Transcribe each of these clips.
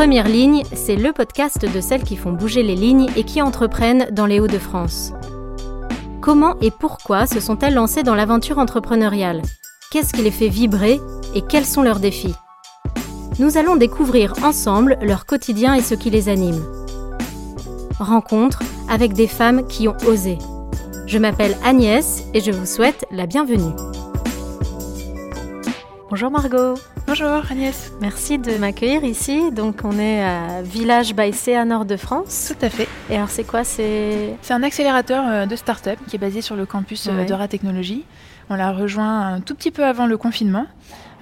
Première ligne, c'est le podcast de celles qui font bouger les lignes et qui entreprennent dans les Hauts-de-France. Comment et pourquoi se sont-elles lancées dans l'aventure entrepreneuriale? Qu'est-ce qui les fait vibrer et quels sont leurs défis? Nous allons découvrir ensemble leur quotidien et ce qui les anime. Rencontre avec des femmes qui ont osé. Je m'appelle Agnès et je vous souhaite la bienvenue. Bonjour Margot. Bonjour Agnès. Merci de m'accueillir ici. Donc on est à Village by à Nord de France. Tout à fait. Et alors c'est quoi? C'est C'est un accélérateur euh, de start-up qui est basé sur le campus euh, d'Ora Technologies. On l'a rejoint un tout petit peu avant le confinement.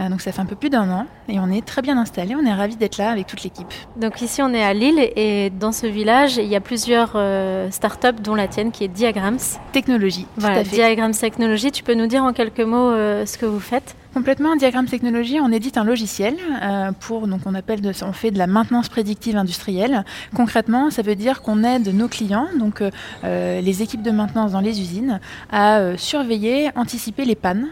Euh, donc ça fait un peu plus d'un an et on est très bien installé. On est ravis d'être là avec toute l'équipe. Donc ici on est à Lille et dans ce village il y a plusieurs euh, startups dont la tienne qui est Diagrams. Technologie. Voilà, Diagrams Technologie. Tu peux nous dire en quelques mots euh, ce que vous faites? Complètement, Diagram Technologie, on édite un logiciel euh, pour, donc on appelle, de, on fait de la maintenance prédictive industrielle. Concrètement, ça veut dire qu'on aide nos clients, donc euh, euh, les équipes de maintenance dans les usines, à surveiller, anticiper les pannes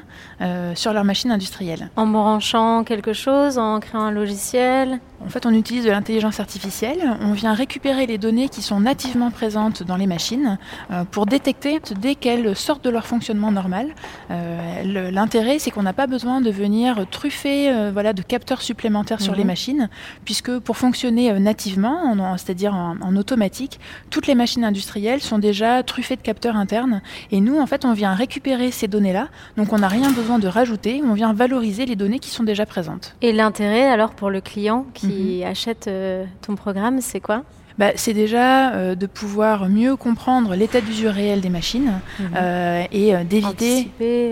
sur leurs machines industrielles. En branchant quelque chose, en créant un logiciel? En fait, on utilise de l'intelligence artificielle. On vient récupérer les données qui sont nativement présentes dans les machines euh, pour détecter dès qu'elles sortent de leur fonctionnement normal. Euh, l'intérêt, c'est qu'on n'a pas besoin de venir truffer euh, voilà, de capteurs supplémentaires sur les mhm. machines, puisque pour fonctionner nativement, c'est-à-dire en, en, automatique, toutes les machines industrielles sont déjà truffées de capteurs internes. Et nous, en fait, on vient récupérer ces données-là. Donc, on n'a rien besoin de rajouter. On vient valoriser les données qui sont déjà présentes. Et l'intérêt, alors, pour le client qui qui mhm. achètent euh, ton programme, c'est quoi? Bah, c'est déjà euh, de pouvoir mieux comprendre l'état d'usure réel des machines mhm. euh, et euh, d'éviter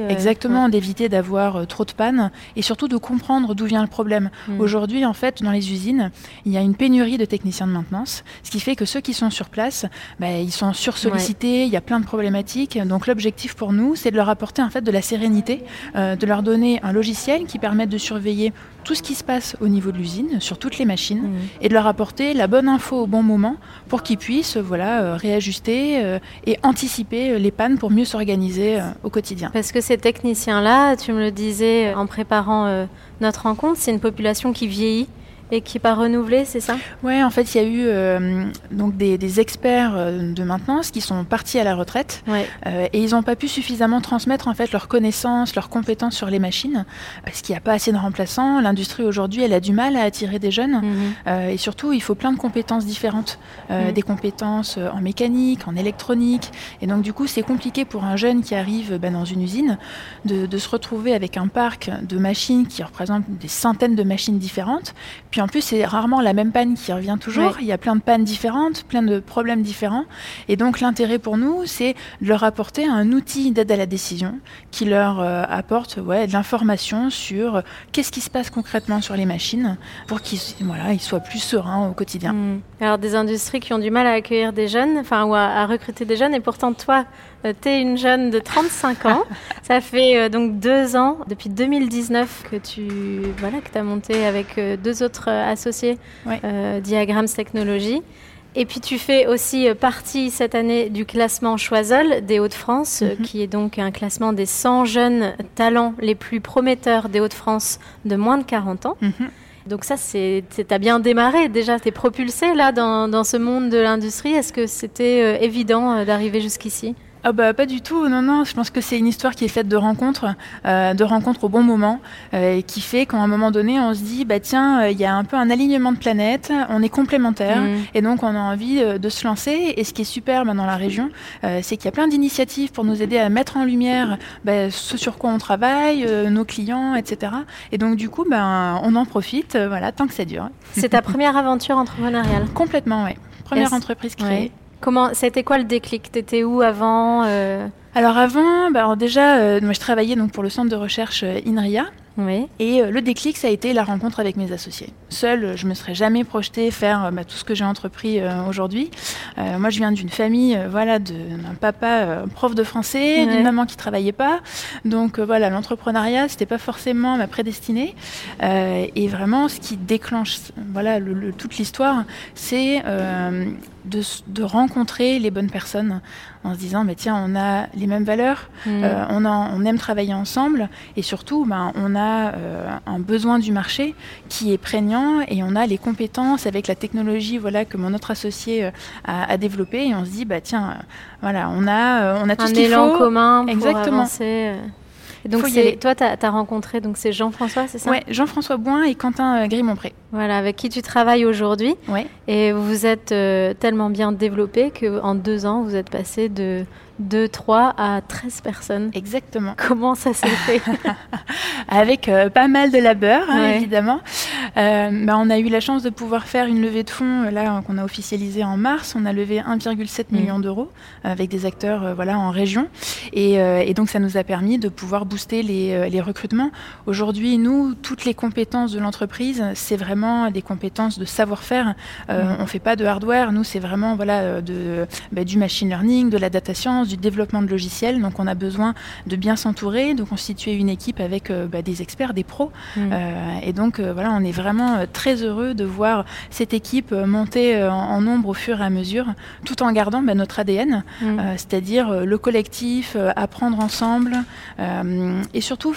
exactement d'éviter d'avoir trop de pannes et surtout de comprendre d'où vient le problème. Mhm. Aujourd'hui, en fait, dans les usines, il y a une pénurie de techniciens de maintenance, ce qui fait que ceux qui sont sur place, bah, ils sont sursollicités, il y a plein de problématiques. Donc l'objectif pour nous, c'est de leur apporter en fait de la sérénité, de leur donner un logiciel qui permette de surveiller tout ce qui se passe au niveau de l'usine, sur toutes les machines, mhm. et de leur apporter la bonne info au bon moment pour qu'ils puissent voilà, euh, réajuster euh, et anticiper euh, les pannes pour mieux s'organiser au quotidien. Parce que ces techniciens-là, tu me le disais en préparant notre rencontre, c'est une population qui vieillit et qui n'est pas renouvelé, c'est ça? Oui, en fait, il y a eu euh, donc des, experts euh, de maintenance qui sont partis à la retraite. Euh, et ils n'ont pas pu suffisamment transmettre en fait leurs connaissances, leurs compétences sur les machines parce qu'il n'y a pas assez de remplaçants. L'industrie aujourd'hui, elle a du mal à attirer des jeunes. Mhm. et surtout, il faut plein de compétences différentes, des compétences en mécanique, en électronique. Et donc du coup, c'est compliqué pour un jeune qui arrive bah, dans une usine de, de se retrouver avec un parc de machines qui représente des centaines de machines différentes puis en plus, c'est rarement la même panne qui revient toujours. Il y a plein de pannes différentes, plein de problèmes différents. Et donc l'intérêt pour nous, c'est de leur apporter un outil d'aide à la décision qui leur euh, apporte ouais, de l'information sur euh, qu'est-ce qui se passe concrètement sur les machines pour qu'ils voilà, ils soient plus sereins au quotidien. Hmm. Alors des industries qui ont du mal à accueillir des jeunes, enfin ou à, recruter des jeunes, et pourtant toi, tu es une jeune de 35 ans. Ça fait donc deux ans, depuis 2019, que tu voilà, que as monté avec deux autres euh, associé euh, Diagrams Technologies. Et puis tu fais aussi euh, partie cette année du classement Choiseul des Hauts-de-France, mhm. qui est donc un classement des 100 jeunes talents les plus prometteurs des Hauts-de-France de moins de 40 ans. Mhm. Donc ça, c'est, as bien démarré déjà, tu es propulsé là dans, dans, ce monde de l'industrie. Est-ce que c'était évident d'arriver jusqu'ici? Ah bah pas du tout, non non. Je pense que c'est une histoire qui est faite de rencontres, euh, de rencontres au bon moment, euh, qui fait qu'à un moment donné, on se dit bah tiens, euh, il y a un peu un alignement de planètes, on est complémentaires, mm. et donc on a envie de se lancer. Et ce qui est super bah, dans la région, c'est qu'il y a plein d'initiatives pour nous aider à mettre en lumière bah, ce sur quoi on travaille, nos clients, etc. Et donc du coup, ben on en profite, voilà, tant que ça dure. C'est ta première aventure entrepreneuriale Complètement, oui. Première entreprise créée. Comment, c'était quoi le déclic? T'étais où avant euh? Alors avant, bah déjà, euh, moi je travaillais donc pour le centre de recherche euh, INRIA, oui. Et euh, le déclic, ça a été la rencontre avec mes associés. Seule, je me serais jamais projetée faire euh, bah, tout ce que j'ai entrepris euh, aujourd'hui. moi, je viens d'une famille, voilà, d'un papa prof de français, d'une maman qui travaillait pas. Donc voilà, l'entrepreneuriat, c'était pas forcément ma prédestinée. et vraiment, ce qui déclenche, voilà, le, toute l'histoire, c'est de, de, rencontrer les bonnes personnes en se disant, mais tiens, on a les mêmes valeurs, mm. on, a, on aime travailler ensemble, et surtout, ben, on a a un besoin du marché qui est prégnant et on a les compétences avec la technologie voilà que mon autre associé a, développé et on se dit bah tiens voilà on a on a tout un ce qu'il faut commun pour exactement avancer donc toi, tu as, rencontré donc c'est Jean-François, c'est ça? Oui, Jean-François Boin et Quentin euh, Grimonpré. Voilà, avec qui tu travailles aujourd'hui. Ouais. Et vous êtes euh, tellement bien développé qu'en deux ans, vous êtes passé de de 3 à 13 personnes. Exactement. Comment ça s'est fait? Avec euh, pas mal de labeur, hein, évidemment. Euh, bah, on a eu la chance de pouvoir faire une levée de fonds, euh, là, qu'on a officialisée en mars. On a levé 1,7 mm. million d'euros avec des acteurs voilà, en région. Et, donc, ça nous a permis de pouvoir booster les, les recrutements. Aujourd'hui, nous, toutes les compétences de l'entreprise, c'est vraiment des compétences de savoir-faire. Mm. On ne fait pas de hardware. Nous, c'est vraiment voilà, de, bah, du machine learning, de la data science du développement de logiciels. Donc on a besoin de bien s'entourer, de constituer une équipe avec euh, bah, des experts, des pros. Mm. Euh, et donc euh, voilà, on est vraiment très heureux de voir cette équipe monter en, nombre au fur et à mesure, tout en gardant bah, notre ADN, mm. c'est-à-dire le collectif, apprendre ensemble. et surtout,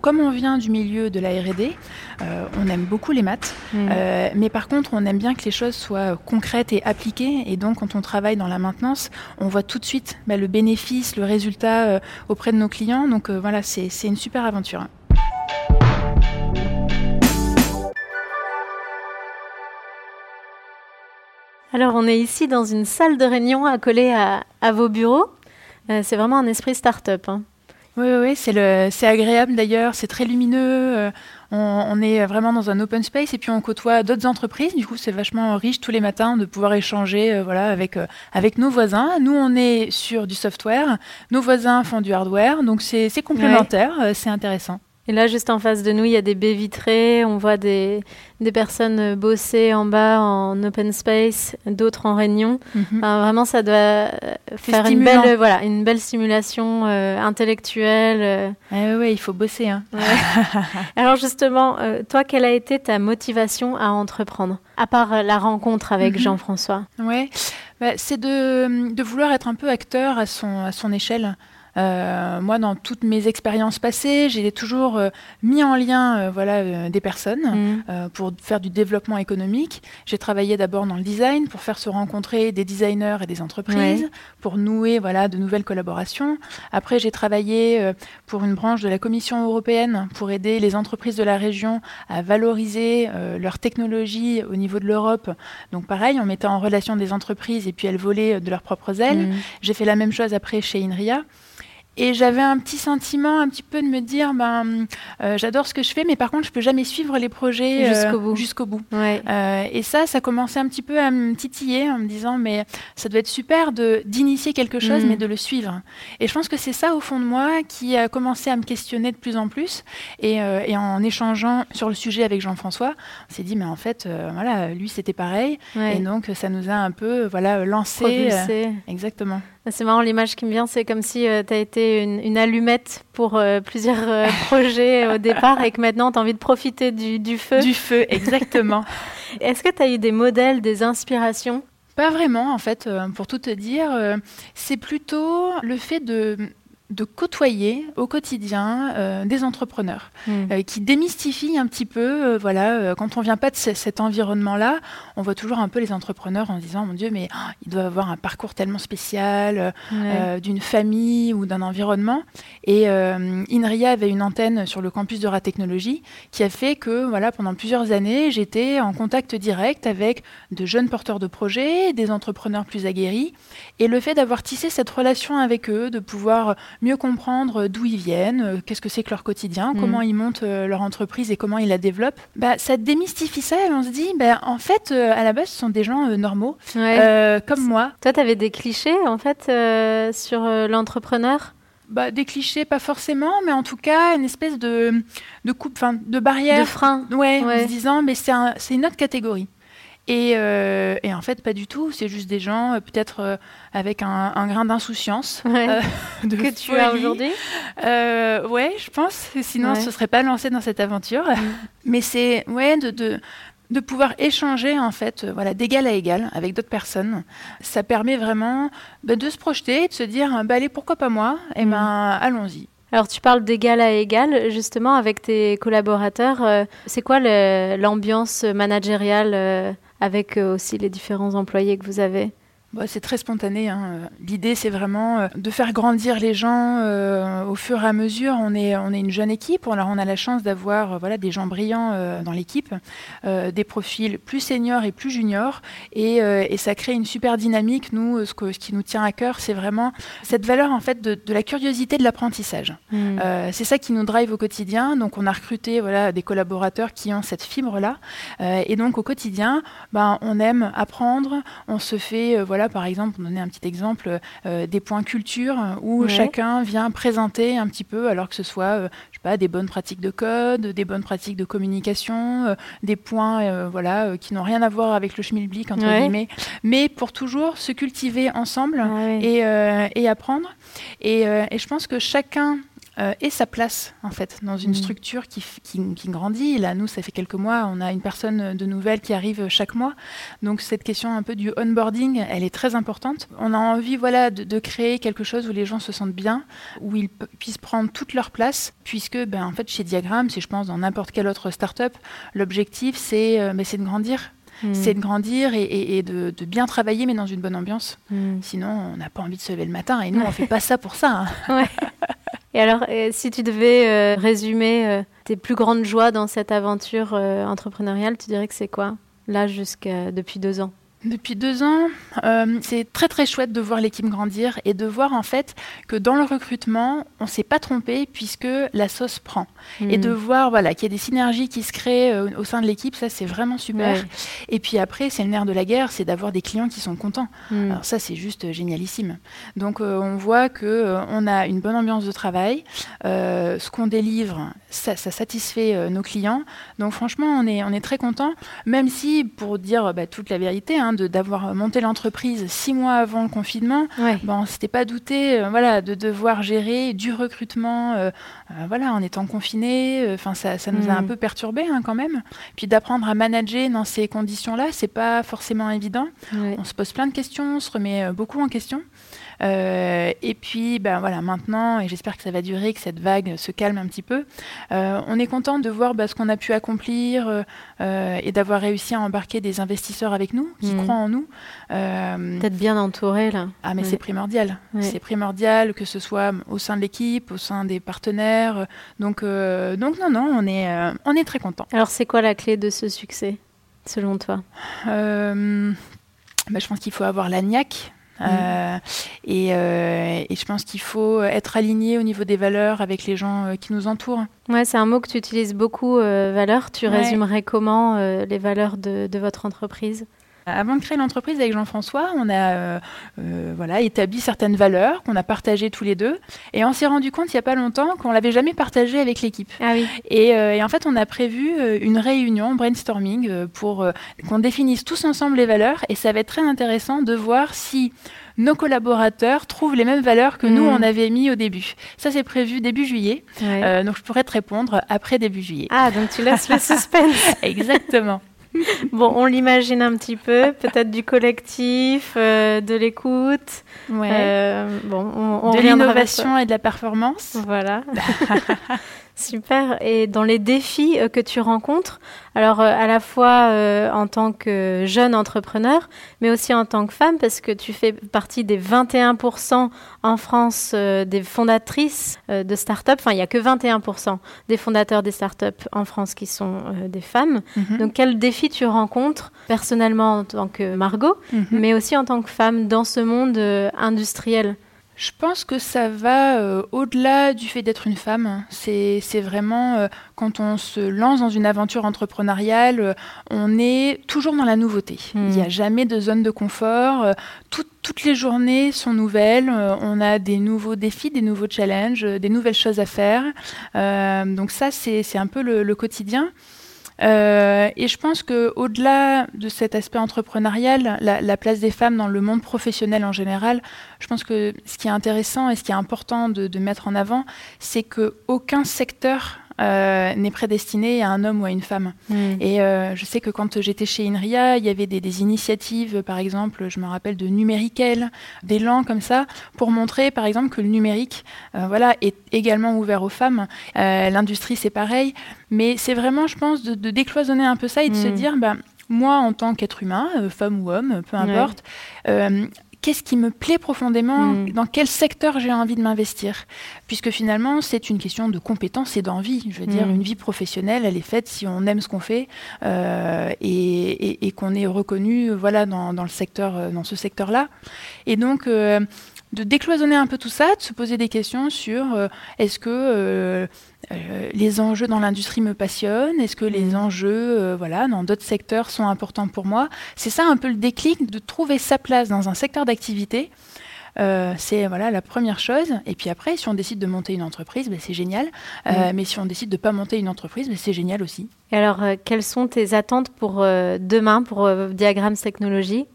comme on vient du milieu de la R&D, on aime beaucoup les maths, mm. mais par contre, on aime bien que les choses soient concrètes et appliquées. Et donc, quand on travaille dans la maintenance, on voit tout de suite bah, le le bénéfice, le résultat euh, auprès de nos clients. Donc euh, voilà, c'est une super aventure. Alors on est ici dans une salle de réunion accolée à, à vos bureaux. Euh, c'est vraiment un esprit start-up. Hein. Oui, oui, c'est agréable d'ailleurs, c'est très lumineux on, est vraiment dans un open space et puis on côtoie d'autres entreprises. Du coup, c'est vachement riche tous les matins de pouvoir échanger euh, voilà, avec, euh, avec nos voisins. Nous, on est sur du software, nos voisins font du hardware, donc c'est complémentaire, euh, c'est intéressant. Et là, juste en face de nous, il y a des baies vitrées. On voit des, des personnes bosser en bas en open space, d'autres en réunion. Mhm. vraiment, ça doit faire une belle, voilà, une belle simulation euh, intellectuelle. Euh. oui, il faut bosser. Hein. Alors justement, euh, toi, quelle a été ta motivation à entreprendre? À part la rencontre avec mhm. Jean-François. Ouais, bah, c'est de, de, vouloir être un peu acteur à son, à son échelle. Euh, moi, dans toutes mes expériences passées, j'ai toujours euh, mis en lien euh, voilà, des personnes mm. pour faire du développement économique. J'ai travaillé d'abord dans le design pour faire se rencontrer des designers et des entreprises, pour nouer voilà, de nouvelles collaborations. Après, j'ai travaillé pour une branche de la Commission européenne pour aider les entreprises de la région à valoriser leur technologie au niveau de l'Europe. Donc pareil, on mettait en relation des entreprises et puis elles volaient de leurs propres ailes. Mm. J'ai fait la même chose après chez INRIA. Et j'avais un petit sentiment, un petit peu de me dire, ben, euh, j'adore ce que je fais, mais par contre, je peux jamais suivre les projets euh, jusqu'au bout. Jusqu'au bout. Euh, et ça, ça commençait un petit peu à me titiller en me disant, mais ça doit être super de d'initier quelque chose, mm. mais de le suivre. Et je pense que c'est ça au fond de moi qui a commencé à me questionner de plus en plus. Et, et en échangeant sur le sujet avec Jean-François, on s'est dit, mais en fait, voilà, lui c'était pareil. Et donc, ça nous a un peu, voilà, lancé. exactement. Ah, c'est marrant, l'image qui me vient, c'est comme si euh, tu as été une, allumette pour euh, plusieurs euh, projets au départ et que maintenant tu as envie de profiter du, du feu. Du feu, exactement. Est-ce que tu as eu des modèles, des inspirations? Pas vraiment, en fait, pour tout te dire. c'est plutôt le fait de de côtoyer au quotidien euh, des entrepreneurs hmm. euh, qui démystifient un petit peu, euh, voilà, quand on vient pas de cet environnement-là, on voit toujours un peu les entrepreneurs en disant, mon Dieu, mais oh, ils doivent avoir un parcours tellement spécial, d'une famille ou d'un environnement. Et INRIA avait une antenne sur le campus de Ratechnologie qui a fait que, voilà, pendant plusieurs années, j'étais en contact direct avec de jeunes porteurs de projets, des entrepreneurs plus aguerris, et le fait d'avoir tissé cette relation avec eux, de pouvoir mieux comprendre d'où ils viennent, euh, qu'est-ce que c'est que leur quotidien, mm. comment ils montent euh, leur entreprise et comment ils la développent, bah, ça démystifie ça et on se dit, bah, en fait, euh, à la base, ce sont des gens normaux, comme moi. Toi, tu avais des clichés, en fait, sur l'entrepreneur? Bah, des clichés, pas forcément, mais en tout cas, une espèce de, de coupe, de barrière. De frein. Ouais, en se disant, mais c'est une autre catégorie. Euh, et, en fait, pas du tout. C'est juste des gens, euh, peut-être euh, avec un, grain d'insouciance. que tu as aujourd'hui Ouais, je pense. Sinon, ce ne serait pas lancé dans cette aventure. Mm. Mais c'est ouais, de, de, de, pouvoir échanger, en fait, voilà, d'égal à égal avec d'autres personnes. Ça permet vraiment bah, de se projeter, de se dire bah, allez, pourquoi pas moi? Et eh mm. ben, allons-y. Alors tu parles d'égal à égal, justement, avec tes collaborateurs. Euh, c'est quoi l'ambiance managériale avec aussi les différents employés que vous avez bah, c'est très spontané. Hein. L'idée, c'est vraiment euh, de faire grandir les gens euh, au fur et à mesure. On est, on est une jeune équipe. Alors, on a la chance d'avoir euh, voilà, des gens brillants dans l'équipe, des profils plus seniors et plus juniors. Et, et, ça crée une super dynamique. Nous, ce, que, ce qui nous tient à cœur, c'est vraiment cette valeur en fait, de, de la curiosité de l'apprentissage. Mmh. c'est ça qui nous drive au quotidien. Donc, on a recruté voilà, des collaborateurs qui ont cette fibre-là. et donc, au quotidien, ben, on aime apprendre. On se fait voilà, par exemple, on donnait un petit exemple, euh, des points culture où chacun vient présenter un petit peu, alors que ce soit, euh, je sais pas, des bonnes pratiques de code, des bonnes pratiques de communication, euh, des points, voilà, qui n'ont rien à voir avec le schmilblick entre guillemets, mais pour toujours se cultiver ensemble et, apprendre. Et, et, je pense que chacun euh, et sa place en fait dans une mm. structure qui, qui, grandit. Là, nous, ça fait quelques mois, on a une personne de nouvelle qui arrive chaque mois. Donc cette question un peu du onboarding, elle est très importante. On a envie, voilà, de, créer quelque chose où les gens se sentent bien, où ils puissent prendre toute leur place, puisque, ben, en fait, chez Diagram, si je pense dans n'importe quelle autre start-up, l'objectif c'est euh, ben, de grandir. Mm. c'est de grandir et, de, bien travailler, mais dans une bonne ambiance. Mm. Sinon, on n'a pas envie de se lever le matin. Et nous, on ne fait pas ça pour ça. Hein. Et alors, euh, si tu devais euh, résumer euh, tes plus grandes joies dans cette aventure entrepreneuriale, tu dirais que c'est quoi Là, jusqu'à depuis deux ans? Depuis deux ans, euh, c'est très très chouette de voir l'équipe grandir et de voir en fait que dans le recrutement, on s'est pas trompé puisque la sauce prend. Et de hmm. voir voilà, qu'il y a des synergies qui se créent euh, au sein de l'équipe, ça c'est vraiment super. Et puis après, c'est le nerf de la guerre, c'est d'avoir des clients qui sont contents. Hmm. Alors ça c'est juste génialissime. Donc euh, on voit que on a une bonne ambiance de travail, ce qu'on délivre, ça, satisfait nos clients. Donc franchement, on est, on est très content, même si pour dire bah, toute la vérité, hein, d'avoir monté l'entreprise six mois avant le confinement, bon, c'était pas douté, euh, voilà, de devoir gérer du recrutement, euh, euh, voilà, en étant confiné. Enfin, ça, ça, nous a un mm. peu perturbé hein, quand même. Puis d'apprendre à manager dans ces conditions-là, c'est pas forcément évident. On se pose plein de questions, on se remet beaucoup en question. Euh, et puis, ben voilà, maintenant, et j'espère que ça va durer, que cette vague se calme un petit peu. Euh, on est content de voir bah, ce qu'on a pu accomplir euh, et d'avoir réussi à embarquer des investisseurs avec nous, qui mmh. croient en nous. D'être bien entouré là. Ah, mais c'est primordial. C'est primordial que ce soit au sein de l'équipe, au sein des partenaires. Donc, donc non, non, on est, on est très content. Alors, c'est quoi la clé de ce succès, selon toi? Bah, je pense qu'il faut avoir la niaque, euh, et, euh, et, je pense qu'il faut être aligné au niveau des valeurs avec les gens euh, qui nous entourent. Ouais, c'est un mot que tu utilises beaucoup, valeurs. Tu résumerais comment les valeurs de, de votre entreprise? Avant de créer l'entreprise avec Jean-François, on a euh, euh, voilà, établi certaines valeurs qu'on a partagées tous les deux. Et on s'est rendu compte il n'y a pas longtemps qu'on l'avait jamais partagé avec l'équipe. Ah oui. et, euh, et, en fait, on a prévu une réunion brainstorming pour qu'on définisse tous ensemble les valeurs. Et ça va être très intéressant de voir si nos collaborateurs trouvent les mêmes valeurs que nous, hmm. on avait mis au début. Ça, c'est prévu début juillet. donc, je pourrais te répondre après début juillet. Ah, donc tu laisses le suspense. Exactement. bon, on l'imagine un petit peu, peut-être du collectif, euh, de l'écoute. Euh, bon, on, de l'innovation et de la performance. Voilà. Super. Et dans les défis euh, que tu rencontres, alors euh, à la fois euh, en tant que jeune entrepreneur, mais aussi en tant que femme, parce que tu fais partie des 21% en France des fondatrices de start-up. Enfin, il n'y a que 21% des fondateurs des start-up en France qui sont des femmes. Mhm. Donc, quel défi tu rencontres personnellement en tant que Margot, mhm. mais aussi en tant que femme dans ce monde industriel? Je pense que ça va euh, au-delà du fait d'être une femme. C'est vraiment euh, quand on se lance dans une aventure entrepreneuriale, euh, on est toujours dans la nouveauté. Il n'y a hmm. jamais de zone de confort. toutes les journées sont nouvelles. on a des nouveaux défis, des nouveaux challenges, des nouvelles choses à faire. donc ça, c'est un peu le quotidien. Euh, et je pense qu'au-delà de cet aspect entrepreneurial, la, place des femmes dans le monde professionnel en général, je pense que ce qui est intéressant et ce qui est important de, mettre en avant, c'est qu'aucun secteur n'est prédestiné à un homme ou à une femme. Mm. Et je sais que quand j'étais chez INRIA, il y avait des, initiatives, par exemple, je me rappelle de Numériquel, d'élan comme ça, pour montrer, par exemple, que le numérique voilà, est également ouvert aux femmes. L'industrie, c'est pareil. Mais c'est vraiment, je pense, de, décloisonner un peu ça et de se mm. dire, bah, moi, en tant qu'être humain, femme ou homme, peu importe, qu'est-ce qui me plaît profondément, mm. dans quel secteur j'ai envie de m'investir. Puisque finalement, c'est une question de compétence et d'envie. Je veux dire, mm. une vie professionnelle, elle est faite si on aime ce qu'on fait euh, et, qu'on est reconnu voilà, dans, le secteur, euh, dans ce secteur-là. Et donc, euh, de décloisonner un peu tout ça, de se poser des questions sur est-ce que euh, les enjeux dans l'industrie me passionnent Est-ce que les mm. enjeux euh, voilà, dans d'autres secteurs sont importants pour moi? C'est ça un peu le déclic de trouver sa place dans un secteur d'activité. Euh, c'est voilà la première chose. Et puis après, si on décide de monter une entreprise, ben, c'est génial. Mm. Mais si on décide de ne pas monter une entreprise, ben, c'est génial aussi. Et alors, quelles sont tes attentes pour demain, pour Diagrams Technologies?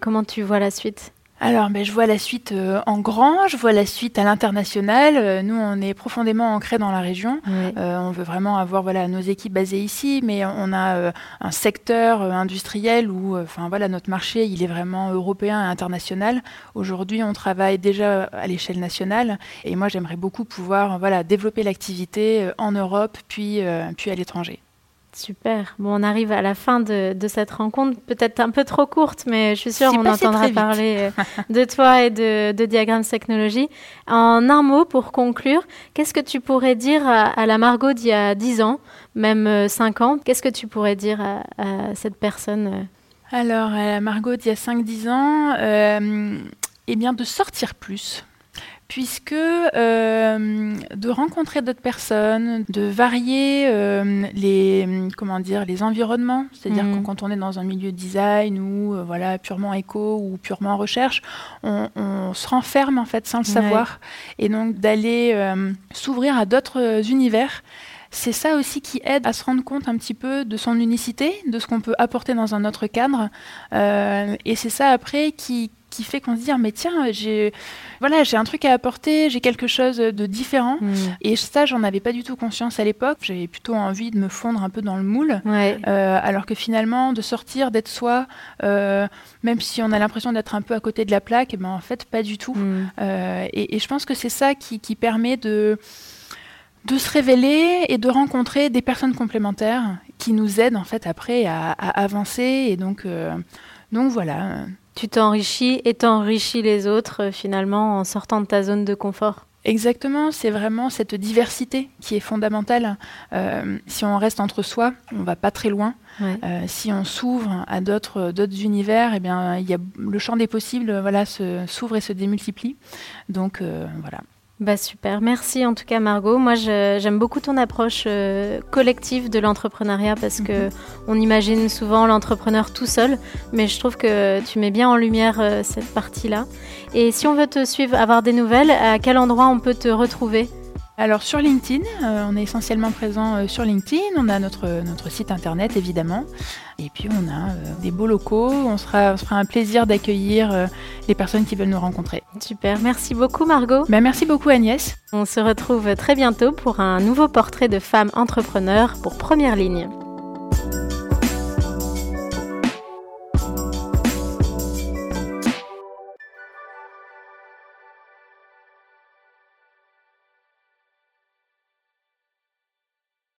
Comment tu vois la suite? Alors, ben, je vois la suite euh, en grand, je vois la suite à l'international. Euh, nous, on est profondément ancrés dans la région. Euh, on veut vraiment avoir voilà, nos équipes basées ici, mais on a un secteur industriel où enfin, voilà, notre marché il est vraiment européen et international. Aujourd'hui, on travaille déjà à l'échelle nationale. Et moi, j'aimerais beaucoup pouvoir voilà, développer l'activité en Europe, puis, puis à l'étranger. Super. Bon, on arrive à la fin de, cette rencontre, peut-être un peu trop courte, mais je suis sûre qu'on entendra parler euh, de toi et de, de Diagrams Technologies. En un mot, pour conclure, qu'est-ce que tu pourrais dire à, la Margot d'il y a 10 ans, même 5 euh, ans? Qu'est-ce que tu pourrais dire à, cette personne euh? Alors, à la Margot d'il y a 5-10 ans, eh bien, de sortir plus puisque euh, de rencontrer d'autres personnes, de varier euh, les comment dire les environnements, c'est-à-dire mm. que quand on est dans un milieu design ou euh, voilà purement éco ou purement recherche, on, se renferme en fait sans le savoir, et donc d'aller s'ouvrir à d'autres univers c'est ça aussi qui aide à se rendre compte un petit peu de son unicité, de ce qu'on peut apporter dans un autre cadre. et c'est ça après qui, qui fait qu'on se dit ah, mais tiens j'ai voilà j'ai un truc à apporter j'ai quelque chose de différent. Mm. et ça j'en avais pas du tout conscience à l'époque. J'avais plutôt envie de me fondre un peu dans le moule. Euh, alors que finalement de sortir d'être soi euh, même si on a l'impression d'être un peu à côté de la plaque ben en fait pas du tout. Mm. euh, et, je pense que c'est ça qui, permet de de se révéler et de rencontrer des personnes complémentaires qui nous aident en fait après à, à avancer. Et donc donc voilà tu t'enrichis et t'enrichis les autres euh, finalement en sortant de ta zone de confort. Exactement, c'est vraiment cette diversité qui est fondamentale. Euh, si on reste entre soi, on va pas très loin. Euh, si on s'ouvre à d'autres d'autres univers, eh bien, il y a le champ des possibles, voilà, s'ouvre et se démultiplie. Donc voilà. Bah super, merci en tout cas Margot. Moi j'aime beaucoup ton approche euh, collective de l'entrepreneuriat parce que mhm. on imagine souvent l'entrepreneur tout seul, mais je trouve que tu mets bien en lumière euh, cette partie-là. Et si on veut te suivre, avoir des nouvelles, à quel endroit on peut te retrouver? Alors sur LinkedIn, euh, on est essentiellement présent euh, sur LinkedIn, on a notre, notre site internet évidemment, et puis on a euh, des beaux locaux, on sera, on fera un plaisir d'accueillir les personnes qui veulent nous rencontrer. Super, merci beaucoup Margot. Ben, merci beaucoup Agnès. On se retrouve très bientôt pour un nouveau portrait de femme entrepreneur pour Première Ligne.